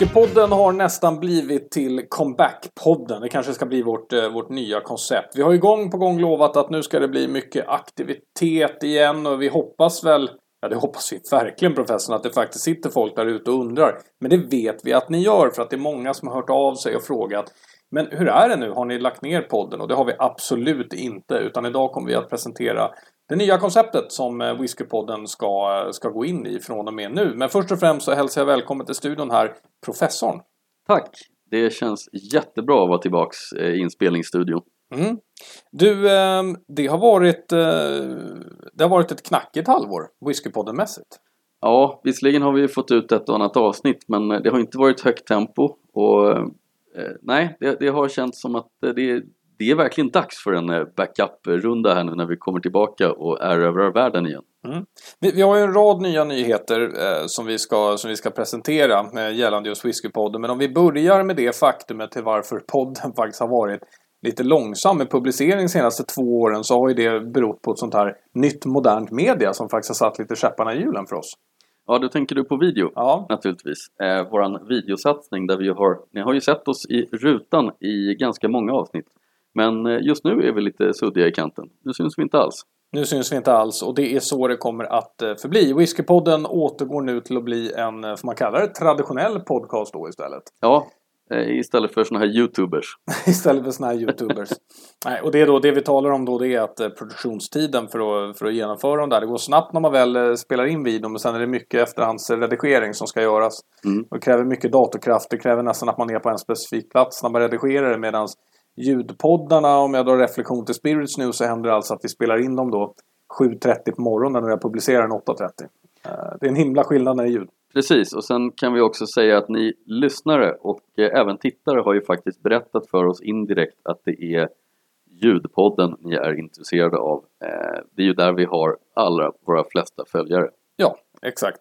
Whiskypodden har nästan blivit till Comeback-podden. Det kanske ska bli vårt, eh, vårt nya koncept. Vi har ju gång på gång lovat att nu ska det bli mycket aktivitet igen och vi hoppas väl Ja, det hoppas vi verkligen professorn att det faktiskt sitter folk där ute och undrar. Men det vet vi att ni gör för att det är många som har hört av sig och frågat. Men hur är det nu? Har ni lagt ner podden? Och det har vi absolut inte. Utan idag kommer vi att presentera det nya konceptet som eh, Whiskypodden ska, ska gå in i från och med nu. Men först och främst så hälsar jag välkommen till studion här, professorn. Tack! Det känns jättebra att vara tillbaks i inspelningsstudion. Mm. Du, eh, det har varit eh, Det har varit ett knackigt halvår, Whiskypodden-mässigt. Ja, visserligen har vi fått ut ett och annat avsnitt men det har inte varit högt tempo och nej, det, det har känts som att det, det är verkligen dags för en backup-runda här nu när vi kommer tillbaka och erövrar världen igen. Mm. Vi, vi, har ju en rad nya nyheter eh, som, vi ska, som vi ska presentera eh, gällande just Whiskypodden. Men om vi börjar med det faktumet till varför podden faktiskt har varit lite långsam med publicering de senaste två åren så har ju det berott på ett sånt här nytt modernt media som faktiskt har satt lite käpparna i hjulen för oss. Ja, då tänker du på video ja. naturligtvis. Eh, våran videosatsning där vi har, ni har ju sett oss i rutan i ganska många avsnitt. Men eh, just nu är vi lite suddiga i kanten. Nu syns vi inte alls. Nu syns vi inte alls och det är så det kommer att eh, förbli. Whiskypodden återgår nu till att bli en, får man kalla det, traditionell podcast då istället. Ja, istället för såna här YouTubers. istället för såna här YouTubers. Nej, och det, är då, det vi talar om då det är att produktionstiden för att, för att genomföra dem där, det går snabbt när man väl spelar in videon men sen är det mycket efterhandsredigering som ska göras. Mm. Det kräver mycket datorkraft, det kräver nästan att man är på en specifik plats när man redigerar det medan ljudpoddarna, om jag drar reflektion till Spirits nu så händer det alltså att vi spelar in dem då 7.30 på morgonen och jag publicerar den 8.30. Eh, det är en himla skillnad när det är ljud. Precis, och sen kan vi också säga att ni lyssnare och eh, även tittare har ju faktiskt berättat för oss indirekt att det är ljudpodden ni är intresserade av. Eh, det är ju där vi har allra våra flesta följare. Ja, exakt.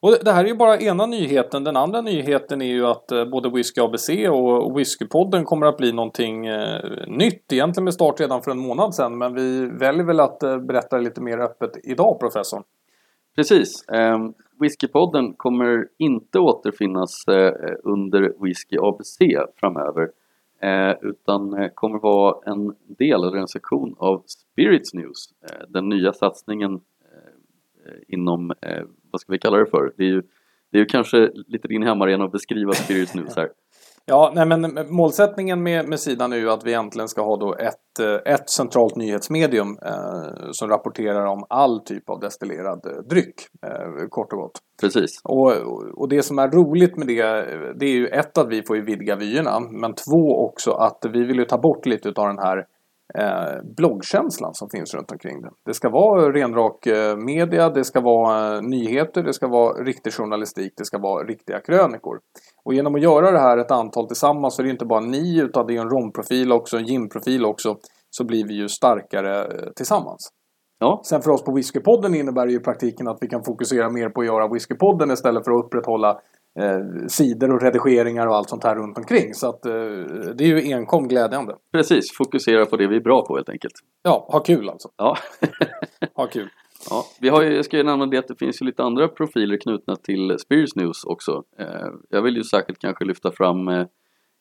Och det här är ju bara ena nyheten. Den andra nyheten är ju att eh, både Whisky ABC och Whiskypodden kommer att bli någonting eh, nytt. Egentligen med start redan för en månad sedan. Men vi väljer väl att eh, berätta lite mer öppet idag, professorn. Precis. Ehm, Whiskypodden kommer inte återfinnas under Whisky ABC framöver. Utan kommer vara en del eller en sektion av Spirits News. den nya satsningen inom vad ska vi kalla det för? Det är ju, det är ju kanske lite din hemmaarena att beskriva Spirits News här. Ja, nej, men målsättningen med, med sidan är ju att vi äntligen ska ha då ett, eh, ett centralt nyhetsmedium eh, som rapporterar om all typ av destillerad eh, dryck, eh, kort och gott. Precis. Och, och det som är roligt med det, det är ju ett att vi får ju vidga vyerna, men två också att vi vill ju ta bort lite av den här eh, bloggkänslan som finns runt omkring det. Det ska vara renrak eh, media, det ska vara eh, nyheter, det ska vara riktig journalistik, det ska vara riktiga krönikor. Och genom att göra det här ett antal tillsammans så är det inte bara ni utan det är en romprofil också, en gin-profil också, så blir vi ju starkare eh, tillsammans. Ja. Sen för oss på Whiskypodden innebär det ju i praktiken att vi kan fokusera mer på att göra Whiskypodden istället för att upprätthålla eh, sidor och redigeringar och allt sånt här runt omkring. Så att eh, det är ju enkom glädjande. Precis, fokusera på det vi är bra på helt enkelt. Ja, ha kul alltså. Ja. ha kul. Ja, vi har ju, jag ska ju nämna det att det finns ju lite andra profiler knutna till Spears News också. Eh, jag vill ju särskilt kanske lyfta fram eh,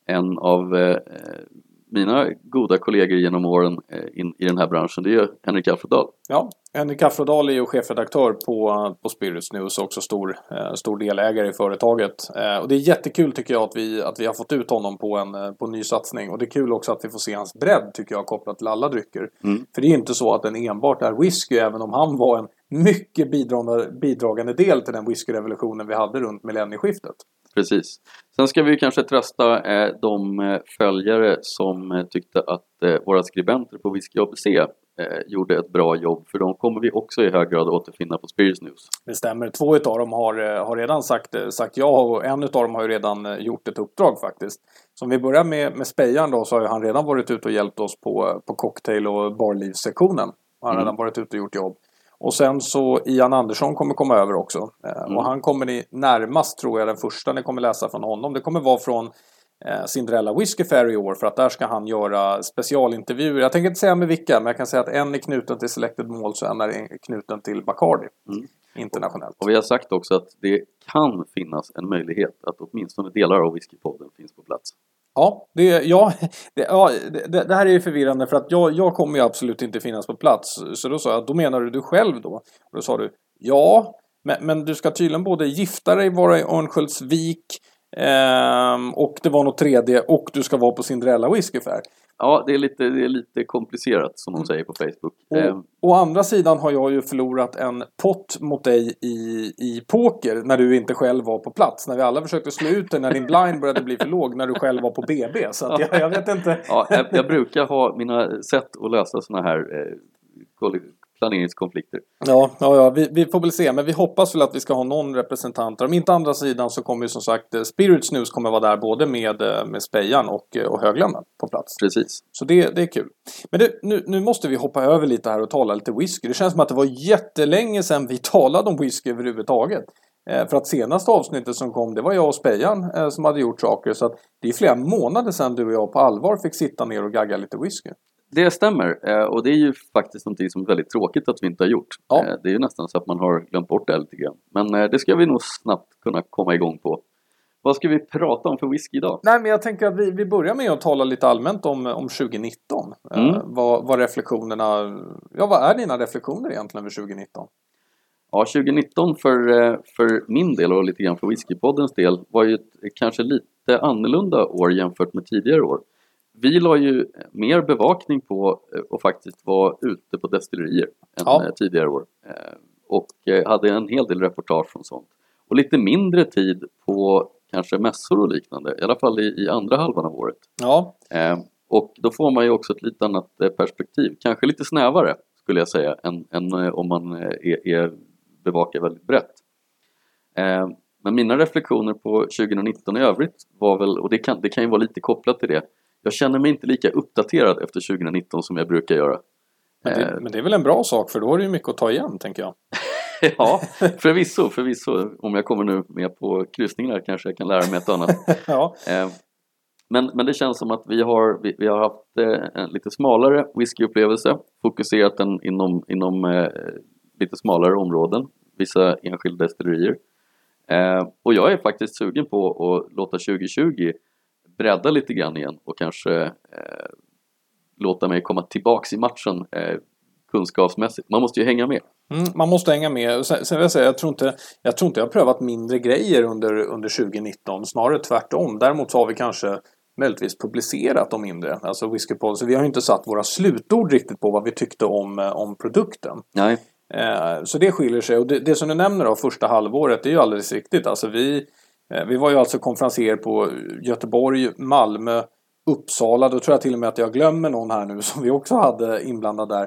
en av eh, mina goda kollegor genom åren eh, in, i den här branschen, det är Henrik Alfredal. Ja, Henrik Alfredal är ju chefredaktör på, på Spirits News och också stor, eh, stor delägare i företaget. Eh, och det är jättekul tycker jag att vi, att vi har fått ut honom på en, på en ny satsning. Och det är kul också att vi får se hans bredd tycker jag kopplat till alla drycker. Mm. För det är inte så att den enbart är whisky, även om han var en mycket bidragande, bidragande del till den whiskyrevolutionen vi hade runt millennieskiftet. Precis. Sen ska vi kanske trösta eh, de eh, följare som eh, tyckte att eh, våra skribenter på Whisky ABC eh, gjorde ett bra jobb för de kommer vi också i hög grad återfinna på Spirits News. Det stämmer. Två av dem har, eh, har redan sagt, sagt ja och en av dem har ju redan gjort ett uppdrag faktiskt. Så om vi börjar med, med Spejan då så har ju han redan varit ute och hjälpt oss på, på cocktail och barlivssektionen. Han har mm. redan varit ute och gjort jobb. Och sen så Ian Andersson kommer komma över också. Eh, mm. Och han kommer ni närmast tror jag den första ni kommer läsa från honom. Det kommer vara från eh, Cinderella Whiskey Fair i år för att där ska han göra specialintervjuer. Jag tänker inte säga med vilka men jag kan säga att en är knuten till Selected Malls och en är knuten till Bacardi. Mm. internationellt. Och vi har sagt också att det kan finnas en möjlighet att åtminstone delar av Whiskypodden finns på plats. Ja, det, ja, det, ja det, det, här är ju förvirrande för att jag, jag kommer ju absolut inte finnas på plats. Så då sa jag, då menar du du själv då? Och då sa du, ja, men, men du ska tydligen både gifta dig, vara i Örnsköldsvik eh, och det var något tredje och du ska vara på Cinderella Whiskyfair. Ja, det är lite, det är lite komplicerat som de säger på Facebook. Och, eh. å andra sidan har jag ju förlorat en pott mot dig i, i poker när du inte själv var på plats. När vi alla försökte slå ut dig när din blind började bli för låg när du själv var på BB. Så att jag, jag vet inte. Ja, jag, jag, brukar ha mina sätt att lösa sådana här eh, planeringskonflikter. Ja, ja, ja vi, vi, får väl se. Men vi hoppas väl att vi ska ha någon representant. Om inte andra sidan så kommer ju som sagt eh, Spirits News kommer vara där både med, eh, med Spejan och, eh, och Höglanden på plats. Precis. Så det, det är kul. Men det, nu, nu måste vi hoppa över lite här och tala lite whisky. Det känns som att det var jättelänge sedan vi talade om whisky överhuvudtaget. För att senaste avsnittet som kom, det var jag och Spejan som hade gjort saker. Så att det är flera månader sedan du och jag på allvar fick sitta ner och gagga lite whisky. Det stämmer eh, och det är ju faktiskt någonting som är väldigt tråkigt att vi inte har gjort. Ja. Eh, det är ju nästan så att man har glömt bort det lite grann. Men eh, det ska vi nog snabbt kunna komma igång på. Vad ska vi prata om för whisky idag? Nej, men jag tänker att vi, vi börjar med att tala lite allmänt om, om 2019. Mm. Eh, vad, vad reflektionerna... Ja, vad är dina reflektioner egentligen över 2019? Ja, 2019 för, för min del och lite grann för Whiskypoddens del var ju ett kanske lite annorlunda år jämfört med tidigare år vi la ju mer bevakning på att faktiskt vara ute på destillerier än ja. tidigare år. Eh, och eh, hade en hel del reportage från sånt. Och lite mindre tid på kanske mässor och liknande, i alla fall i, i andra halvan av året. Ja. Eh, och då får man ju också ett lite annat perspektiv, kanske lite snävare skulle jag säga än, än om man är, är, bevakar väldigt brett. Men mina reflektioner på 2019 i övrigt var väl, och det kan, det kan ju vara lite kopplat till det, jag känner mig inte lika uppdaterad efter 2019 som jag brukar göra. Men det, eh, men det är väl en bra sak för då har du ju mycket att ta igen tänker jag. ja, förvisso, förvisso. Om jag kommer nu med på kryssningar kanske jag kan lära mig ett annat. ja. Eh, men, men det känns som att vi har, vi, vi har haft eh, en lite smalare whiskyupplevelse, fokuserat den inom, inom eh, lite smalare områden, vissa enskilda destillerier. Eh, och jag är faktiskt sugen på att låta 2020 bredda lite grann igen och kanske eh, låta mig komma tillbaks i matchen eh, kunskapsmässigt. Man måste ju hänga med. Mm, man måste hänga med. Sen, sen vill jag säga, jag tror, inte, jag tror inte jag har prövat mindre grejer under, under 2019. Snarare tvärtom. Däremot så har vi kanske möjligtvis publicerat dem mindre. Alltså Whiskypod. Så vi har ju inte satt våra slutord riktigt på vad vi tyckte om, eh, om produkten. Nej. Eh, så det skiljer sig. Och det, det som du nämner då, första halvåret, det är ju alldeles riktigt. Alltså vi vi var ju alltså konferenser på Göteborg, Malmö, Uppsala. Då tror jag till och med att jag glömmer någon här nu som vi också hade inblandad där.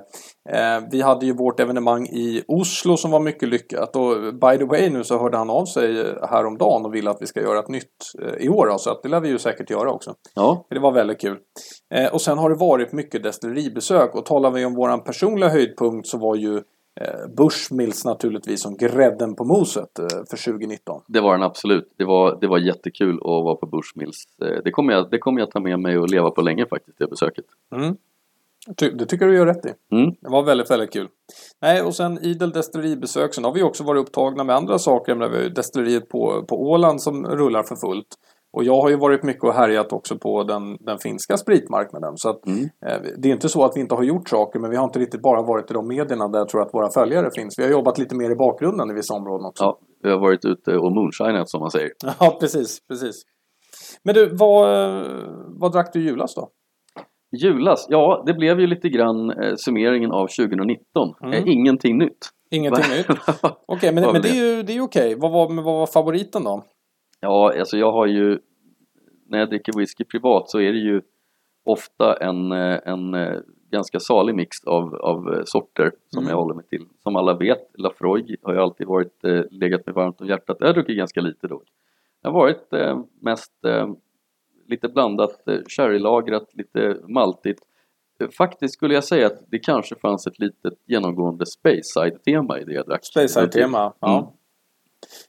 Eh, vi hade ju vårt evenemang i Oslo som var mycket lyckat och by the way nu så hörde han av sig häromdagen och ville att vi ska göra ett nytt eh, i år. Så att det lär vi ju säkert göra också. Ja. Det var väldigt kul. Och sen har det varit mycket destilleribesök och talar vi om våran personliga höjdpunkt så var ju Eh, Bushmills naturligtvis som grädden på moset eh, för 2019. Det var den absolut. Det var, det var jättekul att vara på Bushmills. Eh, det kommer, jag, det kommer jag ta med mig och leva på länge faktiskt, det besöket. Mm. Det tycker du gör rätt i. Mm. Det var väldigt, väldigt kul. Nej, och sen idel destilleribesök. Sen har vi också varit upptagna med andra saker. Vi har destilleriet på, på Åland som rullar för fullt. Och jag har ju varit mycket och härjat också på den, den finska spritmarknaden. Så att, mm. eh, det är inte så att vi inte har gjort saker men vi har inte riktigt bara varit i de medierna där jag tror att våra följare finns. Vi har jobbat lite mer i bakgrunden i vissa områden också. Ja, vi har varit ute och moonshinat som man säger. Ja, precis, precis. Men du, vad, vad drack du julas då? Julas? Ja, det blev ju lite grann eh, summeringen av 2019. Mm. Eh, ingenting nytt. Ingenting nytt? Okej, okay, men, men det är ju det är okej. Vad, var, vad var favoriten då? Ja, alltså jag har ju när jag dricker whisky privat så är det ju ofta en, eh, en eh, ganska salig mix av, av eh, sorter som mm. jag håller mig till. Som alla vet, Lafroig har ju alltid varit, legat mig varmt om hjärtat. Jag har druckit ganska lite dock. Det har varit mest lite blandat, sherrylagrat, lite maltigt. Faktiskt skulle jag säga att det kanske fanns ett litet genomgående Speyside-tema i det jag drack. Speyside-tema, ja. Mm.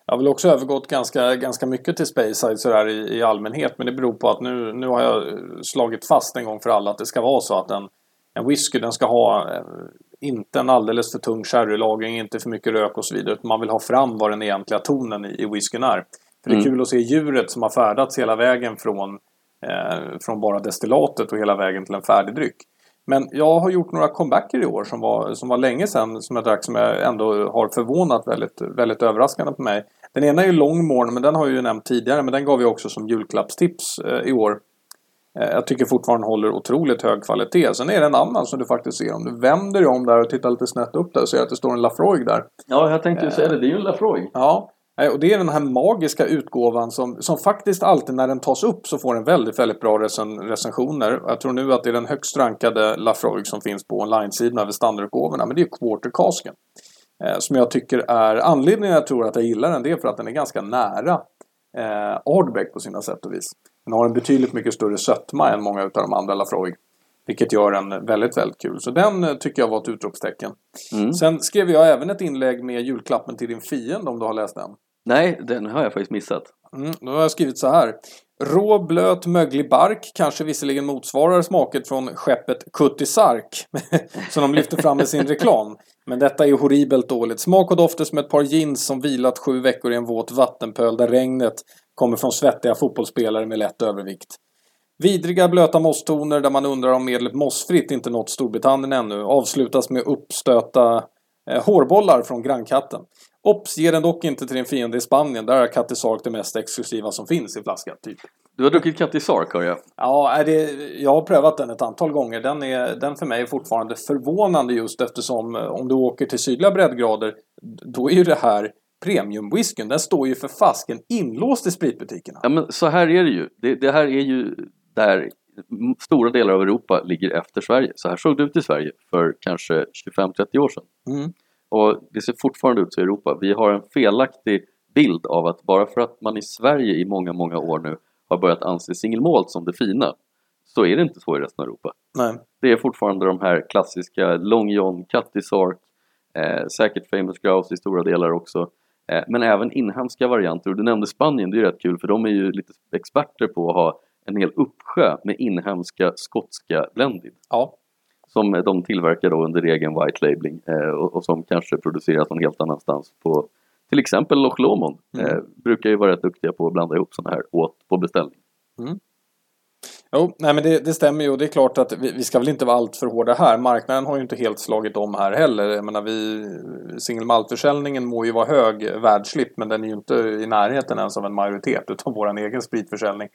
Jag har väl också övergått ganska, ganska mycket till Speyside sådär i, i allmänhet. Men det beror på att nu, nu har jag slagit fast en gång för alla att det ska vara så att en, en whisky den ska ha eh, inte en alldeles för tung sherrylagring, inte för mycket rök och så vidare. Utan man vill ha fram vad den egentliga tonen i, i whiskyn är. För det är Mm. kul att se djuret som har färdats hela vägen från, eh, från bara destillatet och hela vägen till en färdig dryck. Men jag har gjort några comebacker i år som var, som var länge sedan som jag drack som jag ändå har förvånat väldigt, väldigt överraskande på mig. Den ena är ju Longmorn men den har jag ju nämnt tidigare men den gav jag också som julklappstips eh, i år. Eh, jag tycker fortfarande håller otroligt hög kvalitet. Sen är det en annan som du faktiskt ser om du vänder dig om där och tittar lite snett upp där och ser att det står en Lafroig där. Ja, jag tänkte ju säga det. Det är ju en Lafroig. Ja, och det är den här magiska utgåvan som, som faktiskt alltid när den tas upp så får den väldigt, väldigt bra recen, recensioner. Jag tror nu att det är den högst rankade Lafroig som finns på online-sidan över standardutgåvorna. Men det är ju Quartercasken. Eh, som jag tycker är anledningen jag tror att jag gillar den. Det är för att den är ganska nära eh, Ardbeg på sina sätt och vis. Den har en betydligt mycket större sötma än många av de andra Lafroig. Vilket gör den väldigt, väldigt kul. Så den eh, tycker jag var ett utropstecken. Mm. Sen skrev jag även ett inlägg med julklappen till din fiende om du har läst den. Nej, den har jag faktiskt missat. Mm, då har jag skrivit så här. Rå, blöt, möglig bark kanske visserligen motsvarar smaket från skeppet Kuttisark som de lyfter fram i sin reklam. Men detta är horribelt dåligt. Smak och dofter som ett par jeans som vilat sju veckor i en våt vattenpöl där regnet kommer från svettiga fotbollsspelare med lätt övervikt. Vidriga blöta mosstoner där man undrar om medlet mossfritt inte nått Storbritannien ännu avslutas med uppstöta eh, hårbollar från grannkatten. Ops, ge den dock inte till din fiende i Spanien. Där är Kattisark det mest exklusiva som finns i flaska. Typ. Du har druckit Catty Sark har jag. Ja, är det, jag har prövat den ett antal gånger. Den, är, den för mig är fortfarande förvånande just eftersom eh, om du åker till sydliga breddgrader då är ju det här premiumwhiskyn. Den står ju för fasken inlåst i spritbutikerna. Ja, men så här är det ju. Det, det här är ju där stora delar av Europa ligger efter Sverige. Så här såg det ut i Sverige för kanske 25-30 år sedan. Mm. Och det ser fortfarande ut så i Europa. Vi har en felaktig bild av att bara för att man i Sverige i många, många år nu har börjat anse singelmalt som det fina så är det inte så i resten av Europa. Nej. Det är fortfarande de här klassiska Long John, Cutty Sark, eh, säkert Famous Grouse i stora delar också. Eh, men även inhemska varianter. Och du nämnde Spanien, det är rätt kul för de är ju lite experter på att ha en hel uppsjö med inhemska skotska blended. Ja. Som de tillverkar då under egen white labeling eh, och, och som kanske produceras någon helt annanstans på till exempel Loch Lomond. Mm. Eh, brukar ju vara rätt duktiga på att blanda ihop sådana här åt på beställning. Jo, nej men det, det stämmer ju och det är klart att vi, vi ska väl inte vara allt för hårda här. Marknaden har ju inte helt slagit om här heller. Jag menar vi, single malt-försäljningen må ju vara hög världsligt men den är ju inte i närheten ens av en majoritet utav vår egen spritförsäljning.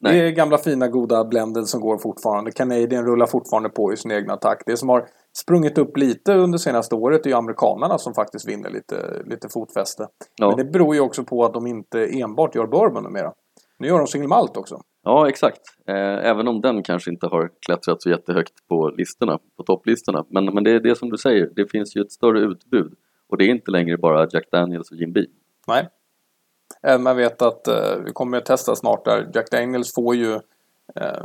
Nej. Det är gamla fina goda blended som går fortfarande. Canadian rullar fortfarande på i sin egna takt. Det som har sprungit upp lite under senaste året är ju amerikanerna som faktiskt vinner lite, lite fotfäste. Ja. Men det beror ju också på att de inte enbart gör bourbon numera. Nu gör de single malt också. Ja, exakt. Eh, även om den kanske inte har klättrat så jättehögt på listorna, på topplistorna. Men, men det är det som du säger, det finns ju ett större utbud. Och det är inte längre bara Jack Daniels och Jim Beam. Nej. Även man vet att eh, vi kommer att testa snart där. Jack Daniels får ju... Eh,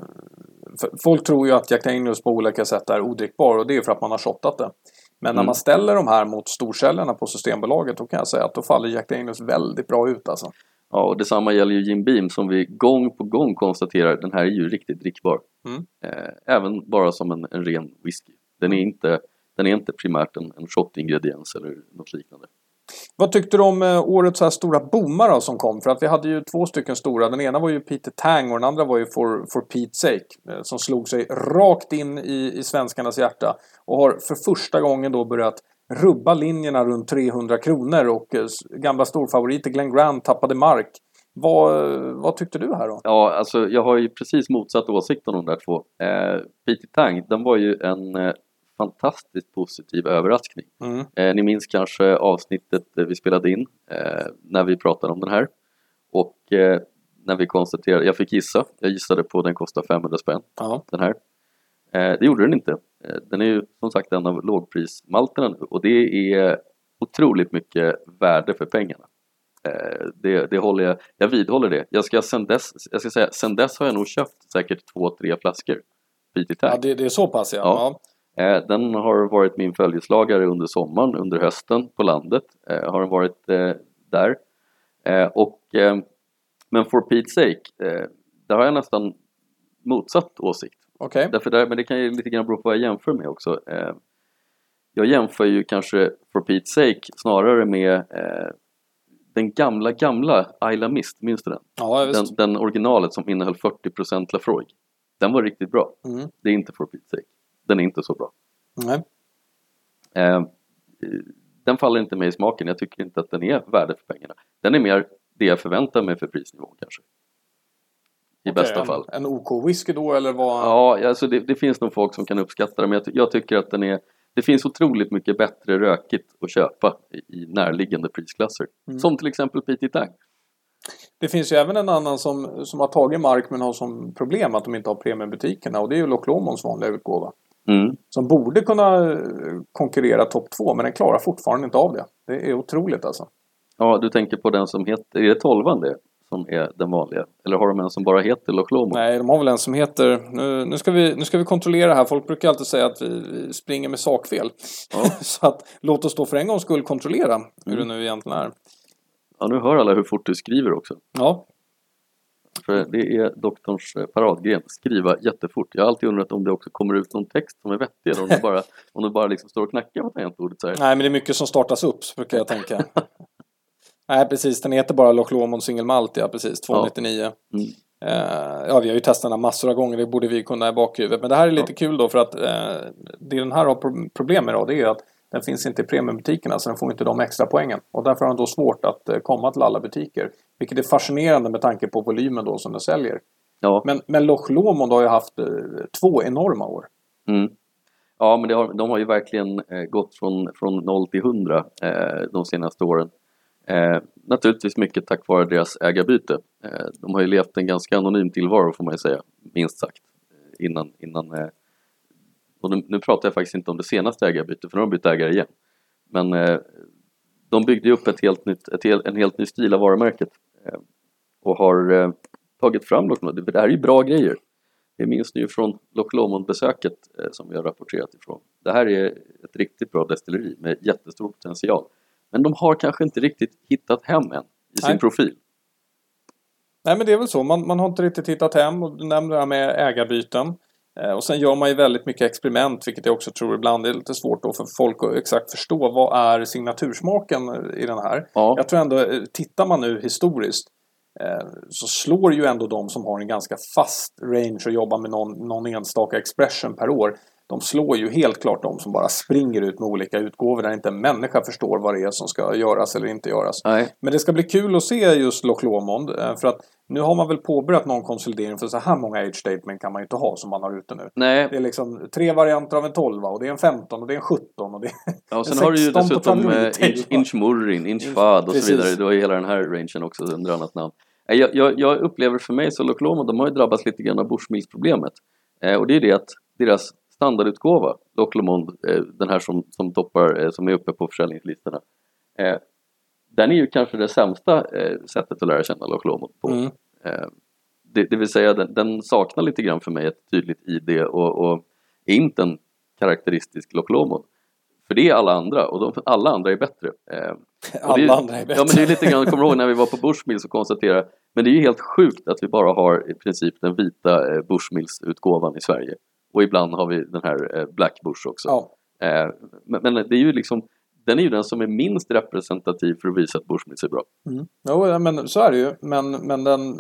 folk tror ju att Jack Daniels på olika sätt är odrickbar och det är för att man har shottat det. Men när Mm. man ställer de här mot storsäljarna på Systembolaget då kan jag säga att då faller Jack Daniels väldigt bra ut alltså. Ja, och detsamma gäller ju Jim Beam som vi gång på gång konstaterar, den här är ju riktigt drickbar. Mm. Eh, även bara som en, en ren whisky. Den är inte, den är inte primärt en, en shot-ingrediens eller något liknande. Vad tyckte du om eh, årets så här stora boomar då, som kom? För att vi hade ju två stycken stora. Den ena var ju Peter Tang och den andra var ju For, for Pete's Sake. Eh, som slog sig rakt in i, i svenskarnas hjärta. Och har för första gången då börjat rubba linjerna runt 300 kronor. Och eh, gamla storfavoriter Glenn Grant tappade mark. Vad, vad tyckte du här då? Ja, alltså jag har ju precis motsatt åsikt om de där två. Eh, Peter Tang, den var ju en eh, fantastiskt positiv överraskning. Mm. Eh, ni minns kanske avsnittet vi spelade in eh, när vi pratade om den här. Och eh, när vi konstaterade, jag fick gissa, jag gissade på den kostar 500 spänn, Ja. den här. Eh, det gjorde den inte. Eh, den är ju som sagt en av lågprismalterna nu och det är otroligt mycket värde för pengarna. Eh, det, det håller jag, jag vidhåller det. Jag ska sen dess, jag ska säga, sen dess har jag nog köpt säkert två, tre flaskor ja, det, det är så pass ja. Ja. ja. Eh, Den har varit min följeslagare under sommaren, under hösten på landet. Eh, Har den varit eh, där. Och, men for Pete's sake, där har jag nästan motsatt åsikt. Okej. Därför där, men det kan ju lite grann bero på vad jag jämför med också. Jag jämför ju kanske for Pete's sake snarare med den gamla, gamla Isla Mist, minns du den? Ja, Den, den originalet som innehöll 40% Lafroig. Den var riktigt bra. Mm. Det är inte for Pete's sake. Den är inte så bra. Nej. Eh, den faller inte mig i smaken. Jag tycker inte att den är värde för pengarna. Den är mer det jag förväntar mig för prisnivån kanske. I Okej, bästa en, fall. En OK whisky då eller vad? Ja, alltså det, det finns nog folk som kan uppskatta det men jag, jag tycker att den är det finns otroligt mycket bättre rökigt att köpa i, närliggande prisklasser. Mm. Som till exempel PT Tang. Det finns ju även en annan som, som har tagit mark men har som problem att de inte har premiumbutikerna och det är ju Loch Lommonds vanliga utgåva. Mm. Som borde kunna eh, konkurrera topp två men den klarar fortfarande inte av det. Det är otroligt alltså. Ja, du tänker på den som heter, är det tolvan det? Som är den vanliga? Eller har de en som bara heter Loch Lomond? Nej, de har väl en som heter... Nu, nu, ska, vi, nu ska vi kontrollera här. Folk brukar alltid säga att vi, vi springer med sakfel. Ja. Så att låt oss då för en gångs skull kontrollera hur Mm. det nu egentligen är. Ja, nu hör alla hur fort du skriver också. Ja, det är doktorns eh, paradgren, skriva jättefort. Jag har alltid undrat om det också kommer ut någon text som är vettig eller om det bara, om det bara liksom står och knackar på tangentbordet så här. nej men det är mycket som startas upp brukar jag tänka. nej precis, den heter bara Loch Lomond Single Malt, ja precis, 299. Mm. Eh, ja, vi har ju testat den här massor av gånger, det borde vi kunna i bakhuvudet. Men det här är lite kul då för att eh, det den här har pro- problem med då, det är ju att den finns inte i premiumbutikerna så den får inte de extra poängen. Och därför har den då svårt att eh, komma till alla butiker. Vilket är fascinerande med tanke på volymen då som den säljer. Ja, Men, men Loch Lomond har ju haft eh, två enorma år. mm. ja men har, de har ju verkligen eh, gått från, från 0 till 100 eh, de senaste åren. Eh, naturligtvis mycket tack vare deras ägarbyte. Eh, de har ju levt en ganska anonym tillvaro får man ju säga, minst sagt. Innan, innan och nu, nu pratar jag faktiskt inte om det senaste ägarbytet för nu har de bytt ägare igen. Men eh, de byggde ju upp ett helt nytt, ett hel, en helt ny stil av varumärket eh, och har eh, tagit fram Lomond. Det här är ju bra grejer. Det minns ni ju från Loch Lomond-besöket eh, som vi har rapporterat ifrån. Det här är ett riktigt bra destilleri med jättestor potential. Men de har kanske inte riktigt hittat hem än i sin Nej. profil. Nej men det är väl så, man, man har inte riktigt hittat hem och du nämnde det här med ägarbyten. Eh, och sen gör man ju väldigt mycket experiment vilket jag också tror ibland är lite svårt då för folk att exakt förstå vad är signatursmaken i den här. Ja, Jag tror ändå, eh, tittar man nu historiskt eh, så slår ju ändå de som har en ganska fast range och jobbar med någon, någon enstaka expression per år. De slår ju helt klart de som bara springer ut med olika utgåvor där inte en människa förstår vad det är som ska göras eller inte göras. nej, Men det ska bli kul att se just Loch Lomond eh, för att nu har man väl påbörjat någon konsolidering för så här många age statement kan man ju inte ha som man har ute nu. nej. Det är liksom tre varianter av en 12 och det är en 15 och det är en 17 och det Ja, och en sen har du ju 16 på dessutom eh, Inch? Inch Murrin, Inch Inch- Fad och precis. så vidare. Du har ju hela den här rangen också under annat namn. Jag, jag, jag upplever för mig så Loch Lomond, de har ju drabbats lite grann av Bushmills-problemet. Eh, och det är det att deras standardutgåva, Loch Lomond, eh, den här som, som toppar, eh, som är uppe på försäljningslistorna. Eh, den är ju kanske det sämsta sättet att lära känna Loch Lomond på. Mm. Det, det vill säga den, den saknar lite grann för mig ett tydligt ID och, och är inte en karaktäristisk Loch Lomond. För det är alla andra och de, alla andra är bättre. Eh, alla andra är bättre. Ja men det är lite grann, kommer ihåg när vi var på Bushmills och konstaterade Men det är ju helt sjukt att vi bara har i princip den vita eh, Bushmills-utgåvan i Sverige. Och ibland har vi den här eh, Black Bush också. Ja. Eh, men, det är ju liksom Den är ju den som är minst representativ för att visa att Bushmills är bra. Mm. Jo, men så är det ju. Men, men den,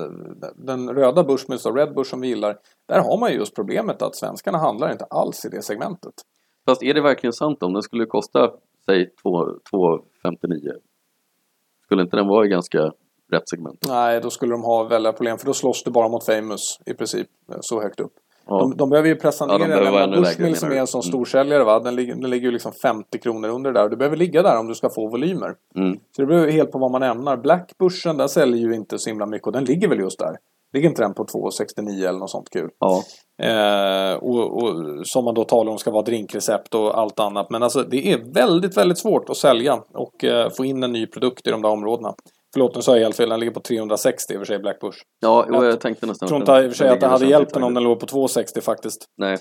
den röda Bushmills och Red Bush som vi gillar, där har man ju just problemet att svenskarna handlar inte alls i det segmentet. Fast är det verkligen sant om den skulle kosta säg 2 2,59 Skulle inte den vara i ganska rätt segment? Nej, då skulle de ha väldiga problem för då slåss du bara mot Famous i princip eh, så högt upp. Ja. De, de behöver ju pressa Ja, ner de den. Bushmill som är en sån Mm. storsäljare, va? Den, ligger, den ligger ju liksom 50 kronor under där. Du behöver ligga där om du ska få volymer. Mm. Så det beror helt på vad man ämnar. Black Bushen, den säljer ju inte så himla mycket och den ligger väl just där. Ligger inte den på 2,69 eller något sånt kul? Ja. Eh, och, och som man då talar om ska vara drinkrecept och allt annat. Men alltså det är väldigt, väldigt svårt att sälja och eh, få in en ny produkt i de där områdena. Förlåt, nu sa jag helt fel. Den ligger på 360 i och för sig, Black Bush. Ja, jo, Jag jag tänkte nästan Jag tror inte i och för sig att det hade hjälpt den om den låg på 260 faktiskt. Nej,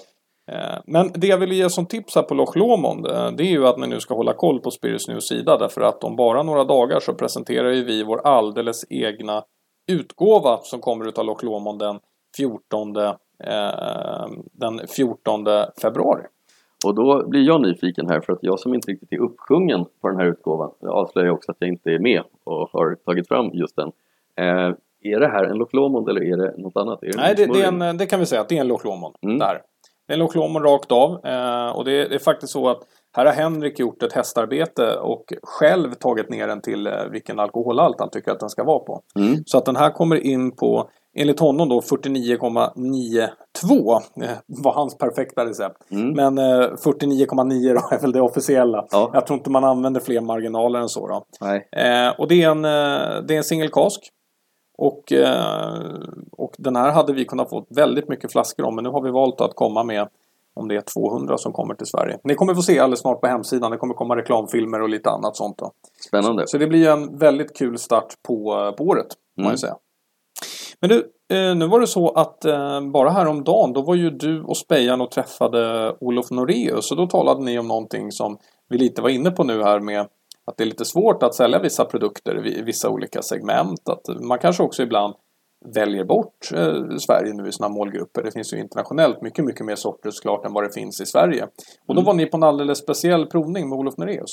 Eh, Men det jag vill ge som tips här på Loch Lomond eh, det är ju att ni nu ska hålla koll på Spirits News sida därför att om bara några dagar så presenterar ju vi vår alldeles egna utgåva som kommer utav Loch Lomond den 14, eh, den 14 februari. Och då blir jag nyfiken här för att jag som inte riktigt är uppsjungen på den här utgåvan jag avslöjar också att jag inte är med och har tagit fram just den. Eh, är det här en Loch Lomond eller är det något annat? Det Nej, det, det, en, det kan vi säga att det är en Loch Lomond. Mm. Där. Det är en Loch Lomond rakt av. Eh, och det, det är faktiskt så att här har Henrik gjort ett hästarbete och själv tagit ner den till eh, vilken alkoholhalt han tycker att den ska vara på. Mm. Så att den här kommer in på, enligt honom då, 49,92 eh, var hans perfekta recept. Mm. Men eh, 49,9 då är väl det officiella. Ja. Jag tror inte man använder fler marginaler än så då. Eh, och det är en, eh, det är en single cask. Och, eh, och den här hade vi kunnat få väldigt mycket flaskor om. Men nu har vi valt att komma med om det är 200 som kommer till Sverige. Ni kommer få se alldeles snart på hemsidan. Det kommer komma reklamfilmer och lite annat sånt. Då. Spännande. Så det blir en väldigt kul start på, eh, på året. Man Mm. ju säga. Men du, eh, nu var det så att eh, bara häromdagen då var ju du och Spejan och träffade Olof Noreus. Och då talade ni om någonting som vi lite var inne på nu här med att det är lite svårt att sälja vissa produkter i vissa olika segment. Att man kanske också ibland väljer bort eh, Sverige nu i sina målgrupper. Det finns ju internationellt mycket, mycket mer sorter såklart än vad det finns i Sverige. Och då Mm. var ni på en alldeles speciell provning med Olof Noreus.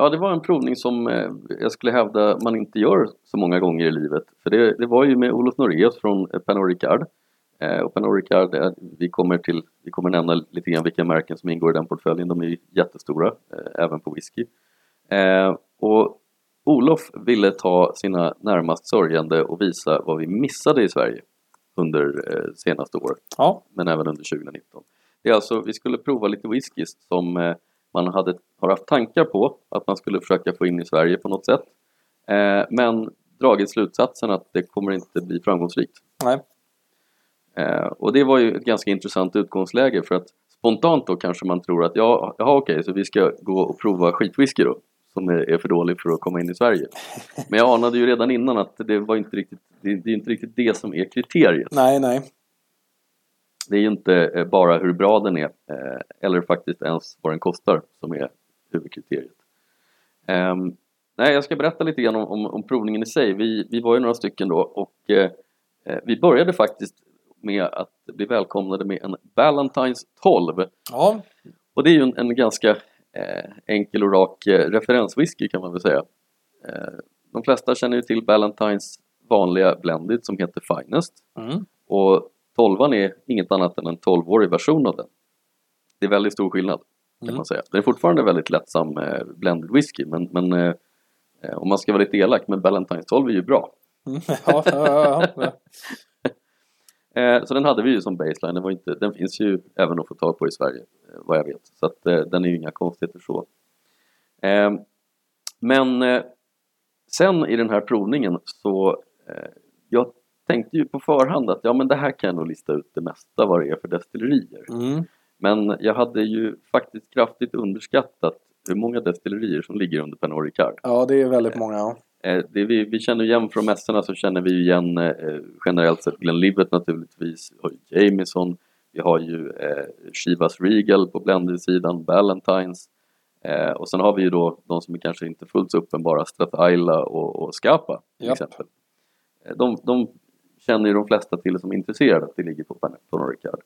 Ja, det var en provning som eh, jag skulle hävda man inte gör så många gånger i livet. För det, det var ju med Olof Noreus från eh, Pernod Ricard. Eh, och Pernod Ricard, eh, vi kommer, till, vi kommer nämna lite grann vilka märken som ingår i den portföljen. De är jättestora, eh, även på whisky. Och Olof ville ta sina närmast sörjande och visa vad vi missade i Sverige under senaste år Ja, men även under 2019. Det är alltså, vi skulle prova lite whiskys som man hade, har haft tankar på att man skulle försöka få in i Sverige på något sätt. Eh, men dragit slutsatsen att det kommer inte bli framgångsrikt. nej. Eh, och det var ju ett ganska intressant utgångsläge för att spontant då kanske man tror att ja, jaha okej, så vi ska gå och prova skitwhisky då som är är för dålig för att komma in i Sverige. Men jag anade ju redan innan att det var inte riktigt, det, det är inte riktigt det som är kriteriet. Nej, nej. Det är ju inte eh, bara hur bra den är eh, eller faktiskt ens vad den kostar som är huvudkriteriet. Ehm, nej, jag ska berätta lite grann om, om, om provningen i sig. Vi, vi var ju några stycken då och eh, vi började faktiskt med att bli välkomnade med en Ballantines 12. Ja, Och det är ju en, en ganska eh, enkel och rak eh, referenswhisky kan man väl säga. Eh, de flesta känner ju till Ballantines vanliga blended som heter Finest. mm. Och 12 är inget annat än en 12-årig version av den. Det är väldigt stor skillnad kan Mm. man säga. Det är fortfarande väldigt lättsam eh, blended whisky men, men eh, eh, om man ska vara lite elak, men Ballantines 12 är ju bra. Mm. ja, ja, ja, ja. Eh, så den hade vi ju som baseline, den, var inte, den finns ju även att få tag på i Sverige eh, vad jag vet. Så att, den är ju inga konstigheter så. Men sen i den här provningen så jag tänkte ju på förhand att ja men det här kan jag nog lista ut det mesta vad det är för destillerier. Mm. Men jag hade ju faktiskt kraftigt underskattat hur många destillerier som ligger under Pernod Ricard. ja, det är väldigt många. Ja. Eh, det vi, vi känner igen från mässorna så känner vi igen eh, generellt sett Glenlivet naturligtvis, ju Jameson, vi har ju eh, Chivas Regal på blended-sidan, Ballantines eh, och sen har vi ju då de som är kanske inte fullt så uppenbara, Strathaila och, och Scapa till Japp. exempel. Eh, de, de känner ju de flesta till som är intresserade att det ligger på Pernod Ricard.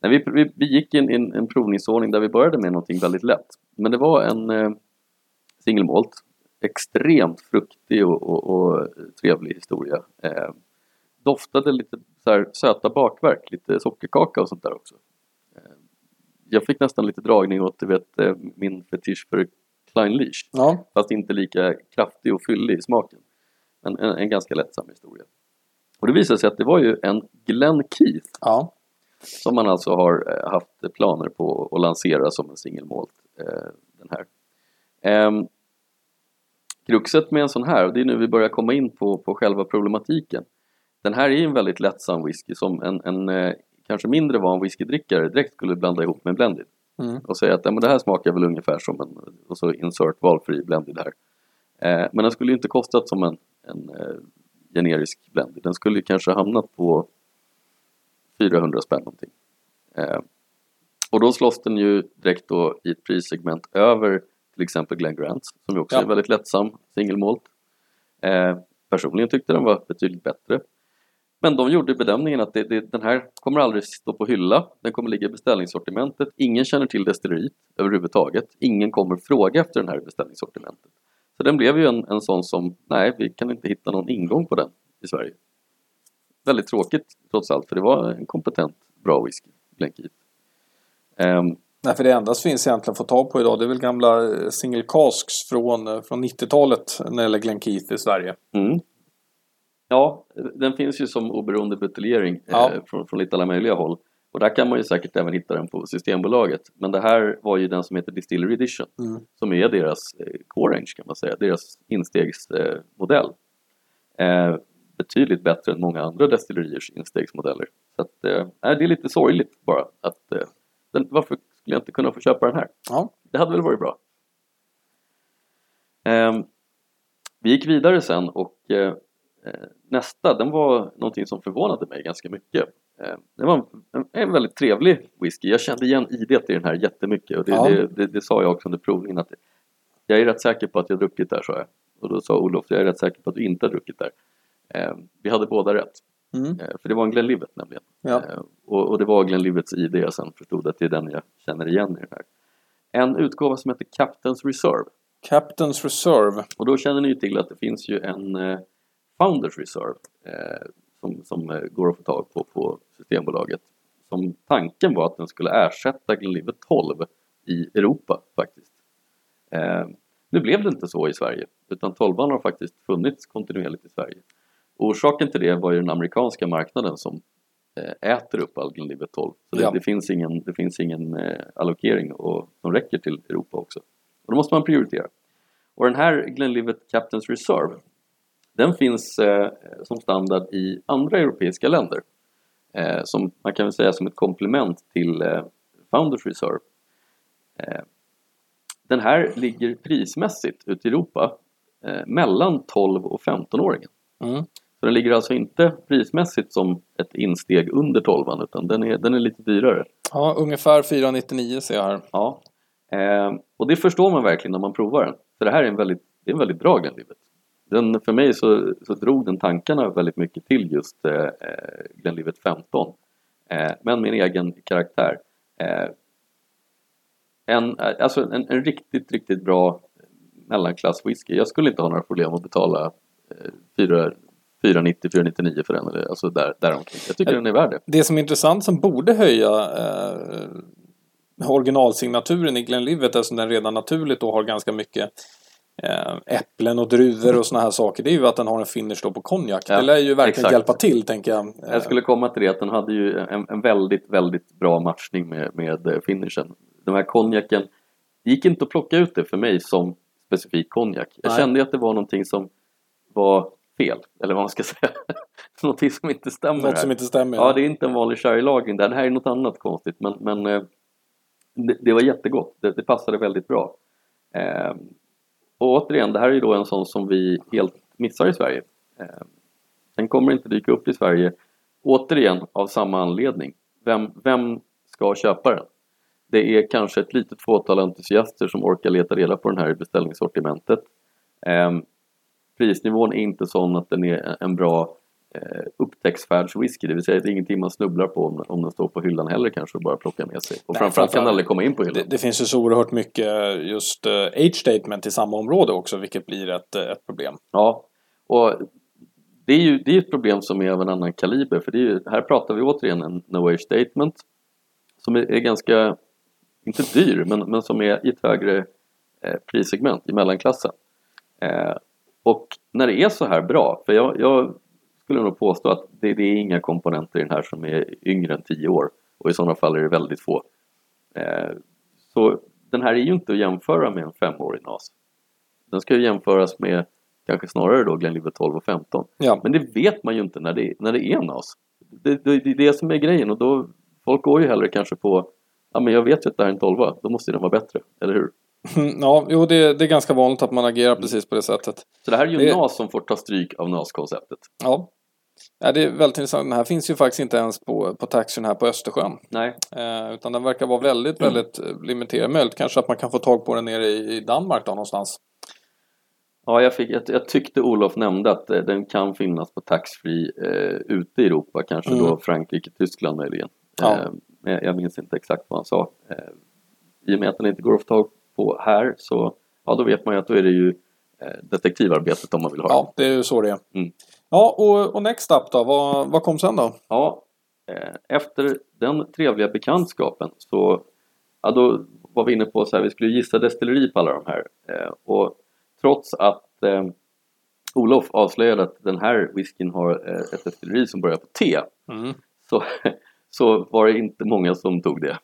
Nej, vi, vi, vi gick in i en, en provningsordning där vi började med någonting väldigt lätt. Men det var en eh, single malt, extremt fruktig och, och, och trevlig historia. Eh, doftade lite så här, söta bakverk, lite sockerkaka och sånt där också. Eh, jag fick nästan lite dragning åt du vet, eh, min fetisch för Klein Leash, Ja. fast inte lika kraftig och fyllig i smaken. Men en, en ganska lättsam historia. Och det visade sig att det var ju en Glen Keith ja. som man alltså har eh, haft planer på att lansera som en single malt. Eh, den här. Ehm, kruxet med en sån här, och det är nu vi börjar komma in på, på själva problematiken. Den här är ju en väldigt lättsam whisky som en, en eh, kanske mindre van whiskydrickare direkt skulle blanda ihop med blended Mm. och säga att ja, men det här smakar väl ungefär som en och så insert valfri blended här. Eh, men den skulle ju inte kostat som en, en generisk blended. Den skulle ju kanske hamnat på 400 spänn någonting. Eh, och då slåss den ju direkt då i ett prissegment över till exempel Glen Grants som ju också Ja. är väldigt lättsam single malt. Eh, personligen tyckte den var betydligt bättre. Men de gjorde bedömningen att det, det, den här kommer aldrig stå på hylla, den kommer ligga i beställningssortimentet. Ingen känner till destilleriet överhuvudtaget. Ingen kommer fråga efter den här i beställningssortimentet. Så den blev ju en, en sån som, nej, vi kan inte hitta någon ingång på den i Sverige. Väldigt tråkigt trots allt, för det var en kompetent, bra whisky, Glenkeith. Um, Nej, för det enda som finns egentligen att få tag på idag det är väl gamla eh, single casks från, eh, från 90-talet när det gäller Glenkeith i Sverige. Mm. Ja, den finns ju som oberoende buteljering Ja. eh, från, från lite alla möjliga håll. Och där kan man ju säkert även hitta den på Systembolaget. Men det här var ju den som heter Distillery Edition Mm. som är deras eh, core range kan man säga, deras instegsmodell. Eh, eh, betydligt bättre än många andra destilleriers instegsmodeller. Så att, eh, nej, det är lite sorgligt bara att eh, den, varför skulle jag inte kunna få köpa den här? Ja. Det hade väl varit bra. Ehm, vi gick vidare sen och eh, eh, nästa, den var någonting som förvånade mig ganska mycket. Eh, det var en, en väldigt trevlig whisky. Jag kände igen idet i den här jättemycket och det, Ja. det, det, det sa jag också under provningen att jag är rätt säker på att jag druckit där, sa jag. Och då sa Olof, jag är rätt säker på att du inte har druckit där. Eh, vi hade båda rätt. Mm. Eh, för det var en Glenlivet nämligen. Ja. Eh, och, och det var Glenlivets ID jag sen förstod att det är den jag känner igen i den här. En utgåva som heter Captain's Reserve. Captain's Reserve. Och då känner ni ju till att det finns ju en Founders Reserve som, som eh, går att få tag på på Systembolaget. Som tanken var att den skulle ersätta Glenlivet 12 i Europa faktiskt. Eh, nu blev det inte så i Sverige utan 12 har faktiskt funnits kontinuerligt i Sverige. Och orsaken till det var ju den amerikanska marknaden som eh, äter upp all Glenlivet 12. Så det, Ja. det finns ingen, det finns ingen eh, allokering och, som räcker till Europa också. Och då måste man prioritera. Och den här Glenlivet Captain's Reserve den finns eh, som standard i andra europeiska länder. Eh, som man kan väl säga som ett komplement till eh, Founders Reserve. Eh, den här ligger prismässigt ute i Europa eh, mellan 12 och 15-åringen. Mm. Så den ligger alltså inte prismässigt som ett insteg under 12 utan den är, den är lite dyrare. Ja, ungefär 499 ser jag här. Ja. Eh, och det förstår man verkligen när man provar den. För det här är en väldigt, det är en väldigt bra Glenlivet. Den, för mig så, så drog den tankarna väldigt mycket till just eh, eh, Glenlivet 15. Eh, men en egen karaktär. Eh, en, eh, alltså en, en riktigt, riktigt bra mellanklass whisky. Jag skulle inte ha några problem att betala eh, 4 490-499 för den. Alltså där, däromkring. Jag tycker den är värd det. Det som är intressant som borde höja eh, originalsignaturen i Glenlivet eftersom den redan naturligt då har ganska mycket eh, äpplen och druvor och såna här saker. Det är ju att den har en finish då på konjak. Ja, det lär ju verkligen exakt. hjälpa till tänker jag. Eh, Jag skulle komma till det att den hade ju en, en väldigt, väldigt bra matchning med, med eh, finishen. Den här konjaken, det gick inte att plocka ut det för mig som specifik konjak. Jag Nej. kände att det var någonting som var fel, eller vad man ska säga. någonting som inte stämmer Något här. som inte stämmer. Ja, det är inte en vanlig sherrylagring där. Det här är något annat konstigt, men, men eh, det, det var jättegott. Det, det passade väldigt bra. Och återigen, det här är ju då en sån som vi helt missar i Sverige. Eh, den kommer inte dyka upp i Sverige, återigen av samma anledning. Vem, vem ska köpa den? Det är kanske ett litet fåtal entusiaster som orkar leta reda på den här i beställningssortimentet. Ehm, prisnivån är inte sån att den är en bra eh, upptäcktsfärdswhisky, det vill säga det är ingenting man snubblar på om, om den står på hyllan heller kanske och bara plocka med sig. Och Nej, framförallt kan den aldrig komma in på hyllan. Det, det finns ju så oerhört mycket just eh, age statement i samma område också vilket blir ett, eh, ett problem. Ja, och det är ju det är ett problem som är av en annan kaliber för det är ju, här pratar vi återigen en no age statement som är, är ganska, inte dyr, men, men som är i ett högre eh, prissegment i mellanklassen. Eh, och när det är så här bra, för jag, jag skulle nog påstå att det, det är inga komponenter i den här som är yngre än 10 år och i sådana fall är det väldigt få. Eh, så den här är ju inte att jämföra med en femårig NAS. Den ska ju jämföras med kanske snarare då Glenlivet 12 och 15. Ja, Men det vet man ju inte när det, när det är NAS. Det, det, det är det som är grejen och då folk går ju hellre kanske på ja men jag vet ju att det här är en 12 då måste den vara bättre, eller hur? ja jo, det, det är ganska vanligt att man agerar precis på det sättet. Så det här är ju NAS som får ta stryk av NAS-konceptet. Ja. Ja, det är väldigt intressant. Den här finns ju faktiskt inte ens på, på taxin här på Östersjön. Nej, Eh, utan den verkar vara väldigt, väldigt eh, limiterad. Möjligt kanske att man kan få tag på den nere i, i Danmark då någonstans. Ja, jag, fick, jag, jag tyckte Olof nämnde att eh, den kan finnas på taxfree eh, ute i Europa, kanske Mm. då Frankrike, Tyskland möjligen. Ja. Eh, jag, jag minns inte exakt vad han sa. Eh, I och med att den inte går att få tag på här så ja, då vet man ju att då är det ju eh, detektivarbetet om man vill ha det. Ja, det är ju så det är. Mm. Ja, och, och Next Up då? Vad, vad kom sen då? Ja, eh, efter den trevliga bekantskapen så ja, då var vi inne på så här, vi skulle gissa destilleri på alla de här. Eh, och trots att eh, Olof avslöjade att den här whiskyn har eh, ett destilleri som börjar på T Mm. så, så var det inte många som tog det.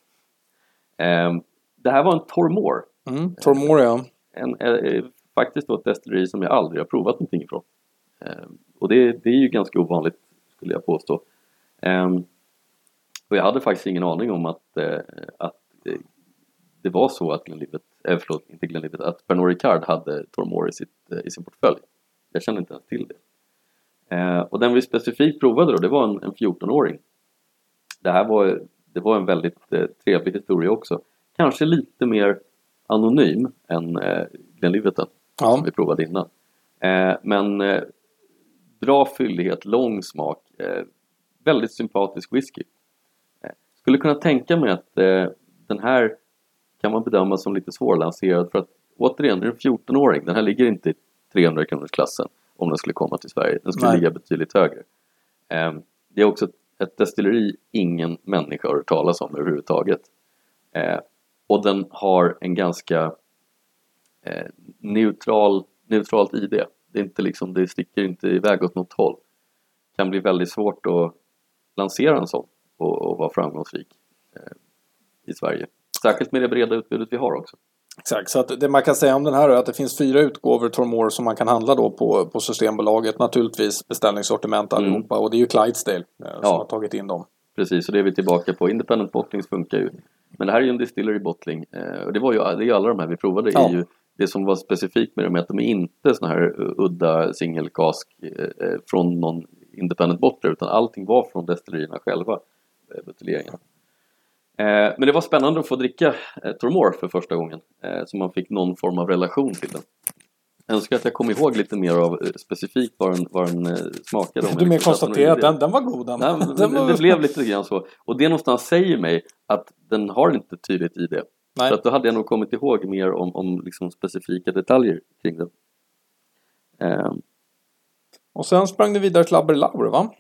Eh, det här var en Tormore, Mm. Tormoria. en, eh, faktiskt då ett destilleri som jag aldrig har provat någonting ifrån. Eh, och det, det är ju ganska ovanligt skulle jag påstå. Eh, och jag hade faktiskt ingen aning om att, eh, att eh, det var så att Glenlivet, eh, förlåt, inte Glenlivet, att Pernod Ricard hade Tormore i, sitt, eh, i sin portfölj. Jag kände inte ens till det. Eh, och den vi specifikt provade då, det var en, en 14-åring. Det här var, det var en väldigt eh, trevlig historia också. Kanske lite mer anonym än eh, Glenliveten Ja. som vi provade innan. Eh, men eh, bra fyllighet, lång smak, eh, väldigt sympatisk whisky. Eh, skulle kunna tänka mig att eh, den här kan man bedöma som lite svårlanserad för att återigen, det är en 14-åring. Den här ligger inte i 300 kronors klassen om den skulle komma till Sverige. Den skulle Nej. ligga betydligt högre. Eh, det är också ett, ett destilleri ingen människa har hört talas om överhuvudtaget. Eh, och den har en ganska eh, neutral, neutralt ID. Det, är inte liksom, det sticker inte iväg åt något håll. kan bli väldigt svårt att lansera en sån och, och vara framgångsrik eh, i Sverige. Särskilt med det breda utbudet vi har också. Exakt, så att det man kan säga om den här är att det finns fyra utgåvor Tormore som man kan handla då på, på Systembolaget. Naturligtvis beställningssortiment allihopa och det är ju Clydesdale eh, som Ja. har tagit in dem. Precis, och det är vi tillbaka på. Independent bottlings funkar ju. Men det här är ju en distillery bottling. Eh, och det var ju det är alla de här vi provade. Ja. Är ju, det som var specifikt med dem är att de är inte såna här uh, udda singelkask eh, eh, från någon independent bottler utan allting var från destillerierna själva. Eh, buteljeringarna. Eh, men det var spännande att få dricka eh, Tormore för första gången. Eh, så man fick någon form av relation till den. Jag önskar att jag kom ihåg lite mer av eh, specifikt vad den, vad den eh, smakade. om Du jag mer konstaterar att den, den var god den. Nej, den det, var... det blev lite grann så. Och det någonstans säger mig att den har inte tydligt i det. Nej. Så att då hade jag nog kommit ihåg mer om, om liksom specifika detaljer kring den. Ehm, Och sen sprang du vidare till Aberlour va?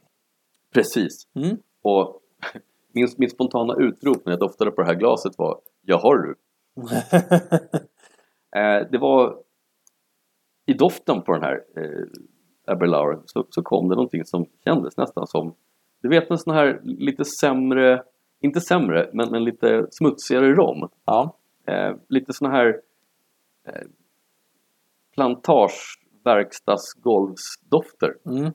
precis. Mm. Och min, min spontana utrop när jag doftade på det här glaset var Ja har du? Eh, det var i doften på den här eh, Aberlour så, så kom det någonting som kändes nästan som du vet en sån här lite sämre, inte sämre, men, men lite smutsigare rom. ja. Eh, lite såna här eh, plantageverkstadsgolvsdofter. Mm.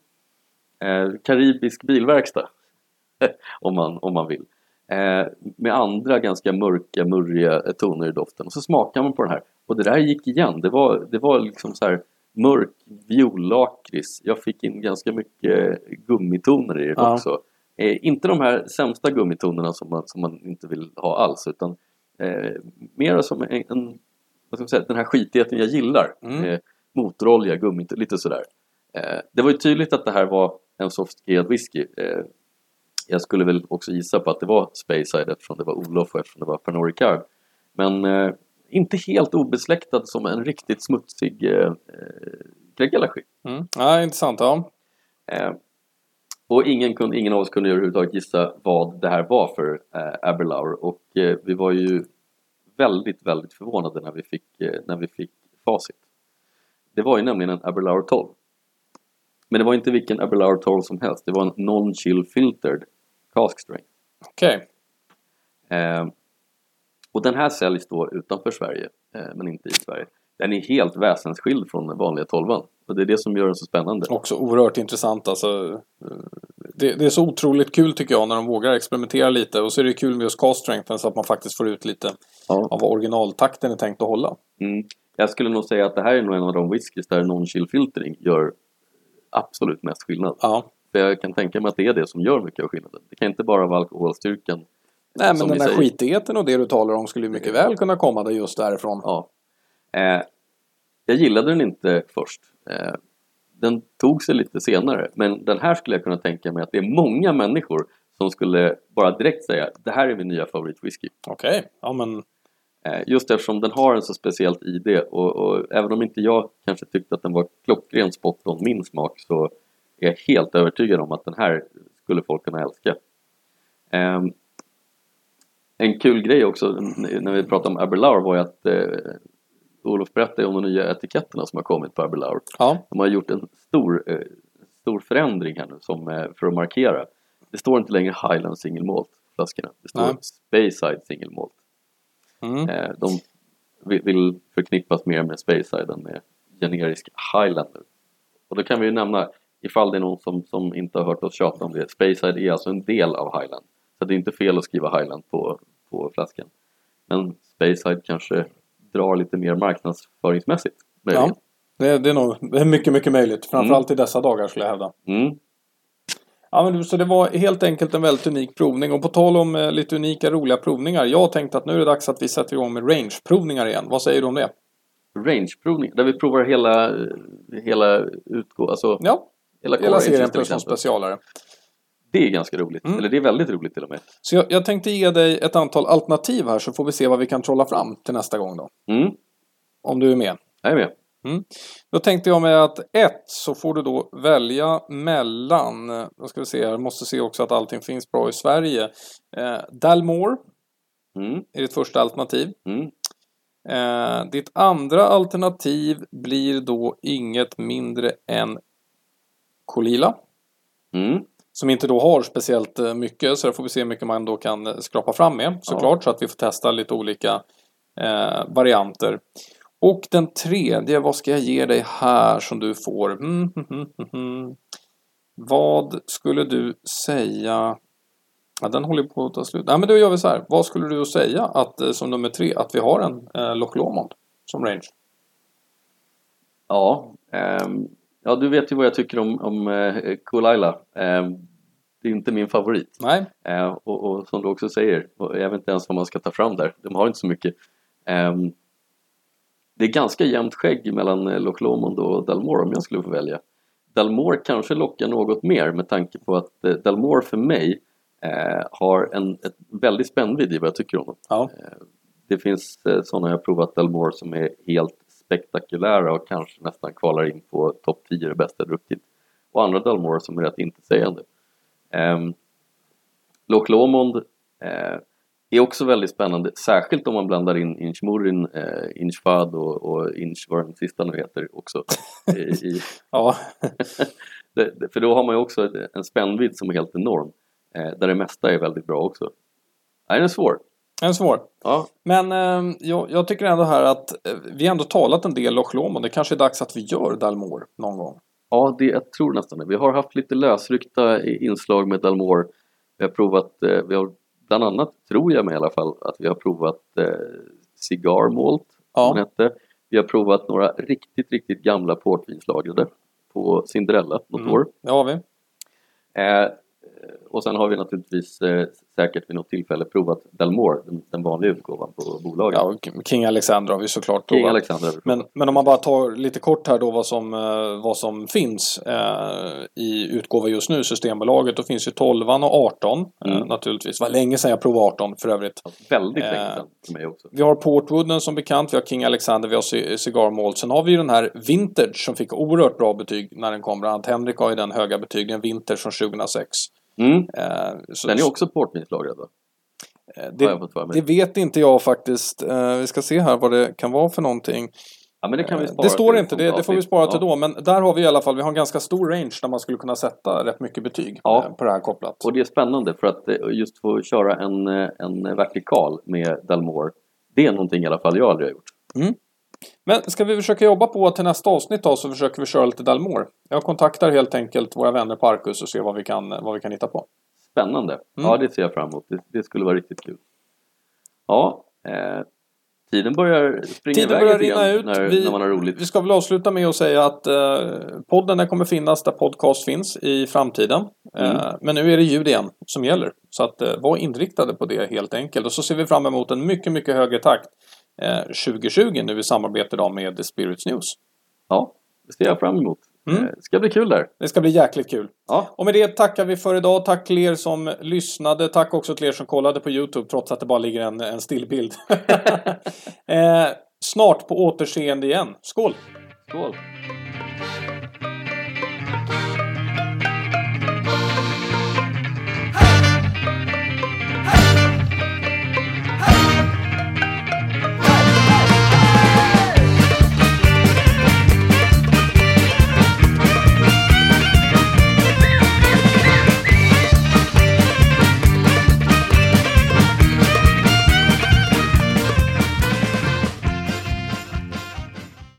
Eh, karibisk bilverkstad om, man, om man vill. Eh, med andra ganska mörka, murriga toner i doften. Och så smakar man på den här. Och det där gick igen. Det var, det var liksom så här mörk viollakrits. Jag fick in ganska mycket gummitoner i det Ja. också. Eh, inte de här sämsta gummitonerna som man, som man inte vill ha alls utan eh, mer som en, en vad ska man säga, den här skitigheten jag gillar. Mm. Eh, motorolja, gummi, lite sådär. Eh, det var ju tydligt att det här var en sofistikerad whisky. Eh, jag skulle väl också gissa på att det var Speyside eftersom det var Olof och eftersom det var Pernod Ricard. Men eh, inte helt obesläktad som en riktigt smutsig eh, eh, Gregalaschi. Mm. Ja, intressant. Ja. Eh, och ingen, kunde, ingen av oss kunde överhuvudtaget gissa vad det här var för eh, Aberlour och eh, vi var ju väldigt, väldigt förvånade när vi fick, eh, när vi fick facit. Det var ju nämligen en Aberlour 12. Men det var inte vilken Aberlour 12 som helst, det var en non-chill filtered cask strength. Okej. Eh, och den här säljs då utanför Sverige, eh, men inte i Sverige. Den är helt väsensskild från den vanliga 12 och det är det som gör den så spännande. Också oerhört intressant alltså. Det, det är så otroligt kul tycker jag när de vågar experimentera lite. Och så är det kul med just cast strengthen så att man faktiskt får ut lite Ja. av vad originaltakten är tänkt att hålla. Mm. Jag skulle nog säga att det här är nog en av de whiskys där non-chill filtering gör absolut mest skillnad. Ja. För jag kan tänka mig att det är det som gör mycket av skillnaden. Det kan inte bara vara alkoholstyrkan. Nej men den där säger. skitigheten och det du talar om skulle mycket väl kunna komma där just därifrån. Ja. Eh, jag gillade den inte först. Eh, den tog sig lite senare, men den här skulle jag kunna tänka mig att det är många människor som skulle bara direkt säga det här är min nya favoritwhisky. Okej, ja men Eh, Just eftersom den har en så speciellt ID och, och även om inte jag kanske tyckte att den var klockren spot on min smak så är jag helt övertygad om att den här skulle folk kunna älska. Ehm, en kul grej också n- när vi pratade om Aberlour var ju att eh, Olof berättade om de nya etiketterna som har kommit på Aberlour. ja. De har gjort en stor, eh, stor förändring här nu som, eh, för att markera. Det står inte längre Highland Single Malt flaskorna. Det står Nej. Speyside Single Malt. Mm. Eh, de vill, vill förknippas mer med Speyside än med generisk Highlander. Och då kan vi ju nämna, ifall det är någon som, som inte har hört oss tjata om det, Speyside är alltså en del av Highland. Så det är inte fel att skriva Highland på, på flaskan. Men Speyside kanske drar lite mer marknadsföringsmässigt. möjligen. ja. Det, det, är nog, det är mycket, mycket möjligt. Framförallt i dessa dagar skulle jag hävda. Mm. Ja, men så det var helt enkelt en väldigt unik provning. Och på tal om eh, lite unika, roliga provningar. Jag tänkte att nu är det dags att vi sätter igång med range-provningar igen. Vad säger du om det? Range-provning, där vi provar hela, hela utgå, alltså Ja, hela, hela serien plus specialare. Det är ganska roligt, Mm. eller det är väldigt roligt till och med. Så jag, jag tänkte ge dig ett antal alternativ här så får vi se vad vi kan trolla fram till nästa gång då. Mm, Om du är med. jag är med. Då tänkte jag mig att ett så får du då välja mellan, då ska vi se här, måste se också att allting finns bra i Sverige. Eh, Dalmore Mm, är ditt första alternativ. mm, Eh, ditt andra alternativ blir då inget mindre än Kolila. mm. Som inte då har speciellt eh, mycket så där får vi se hur mycket man då kan eh, skrapa fram med såklart så att vi får testa lite olika eh, varianter. Och den tredje, vad ska jag ge dig här som du får? Mm, mm, mm, mm, mm. Vad skulle du säga? Ja, den håller på att ta slut. Nej, men då gör vi så här. Vad skulle du säga att, eh, som nummer tre att vi har en eh, Loch Lomond som range? Ja, ehm, ja, du vet ju vad jag tycker om, om eh, Kulaila. Ehm, det är inte min favorit. Nej, Eh, och, och som du också säger, och jag vet inte ens vad man ska ta fram där. De har inte så mycket. Ehm, det är ganska jämnt skägg mellan eh, Loch Lomond och Dalmore om jag skulle få välja. Dalmore kanske lockar något mer med tanke på att eh, Dalmore för mig eh, har en ett väldigt spännvidd i vad jag tycker om dem. ja. Det finns eh, sådana jag provat Dalmore som är helt spektakulära och kanske nästan kvalar in på topp 10 det bästa jag druckit. Och andra Dalmore som är rätt intetsägande. Um, Loch Lomond eh, är också väldigt spännande, särskilt om man blandar in Inchmurin, eh, Inchfad och, och Inch, vad den sista nu heter också. I, i, ja. det- för då har man ju också en spännvidd som är helt enorm. Eh, där det mesta är väldigt bra också. Nej, den är svår. En svår. Ja, Men eh, jag, jag tycker ändå här att eh, vi har ändå talat en del Loch Lomond. Det kanske är dags att vi gör Dalmore någon gång. Ja, det, jag tror nästan det. Vi har haft lite lösryckta inslag med Dalmore. Vi har provat, eh, vi har bland annat, tror jag med i alla fall, att vi har provat eh, Cigar Malt, den Ja, hette. Vi har provat några riktigt, riktigt gamla portvinslagrade på Cinderella något Mm. år. det har vi. Eh, och sen har vi naturligtvis eh, säkert vid något tillfälle provat Dalmore, den, den vanliga utgåvan på bolaget. Ja, King Alexander har vi såklart King provat. Alexander. vi provat. Men, men om man bara tar lite kort här då vad som, eh, vad som finns eh, i utgåva just nu, Systembolaget. Då finns ju 12 och 18 eh, Mm. naturligtvis. Det var länge sedan jag provade 18 för övrigt. Ja, väldigt länge eh, sedan för mig också. Vi har Portwooden som bekant, vi har King Alexander, vi har Ci- Cigar Malt. Sen har vi ju den här Vintage som fick oerhört bra betyg när den kom. Bland annat Henrik har ju den höga betyg, den Vintage från 2006. Mm. Eh, så, Den är också portvinslagrad va? eh, det, det vet inte jag faktiskt. Eh, vi ska se här vad det kan vara för någonting. Ja, men det kan vi spara Det står inte, det, det får vi spara till Ja. då. Men där har vi i alla fall, vi har en ganska stor range där man skulle kunna sätta rätt mycket betyg Ja. på det här kopplat. Och det är spännande för att just få köra en, en vertikal med Dalmore Det är någonting i alla fall jag aldrig har gjort. Men ska vi försöka jobba på att till nästa avsnitt då så försöker vi köra lite Dalmore. Jag kontaktar helt enkelt våra vänner på Arcus och ser vad vi kan, vad vi kan hitta på. Spännande! Ja, det ser jag fram emot. Det, det skulle vara riktigt kul. Ja, eh, tiden börjar springa Tiden iväg börjar rinna ut. När, Vi, när man har roligt. vi ska väl avsluta med att säga att eh, podden den kommer finnas där podcast finns i framtiden. Mm. Eh, men nu är det ljud igen som gäller. Så att eh, var inriktade på det helt enkelt. Och så ser vi fram emot en mycket, mycket högre takt eh, 2020 nu i samarbete då med The Spirits News. Ja, det ser jag fram emot. Mm. Eh, Det ska bli kul där. Det ska bli jäkligt kul. Ja, Och med det tackar vi för idag. Tack till er som lyssnade. Tack också till er som kollade på Youtube trots att det bara ligger en, en stillbild. eh, snart på återseende igen. Skål! skål!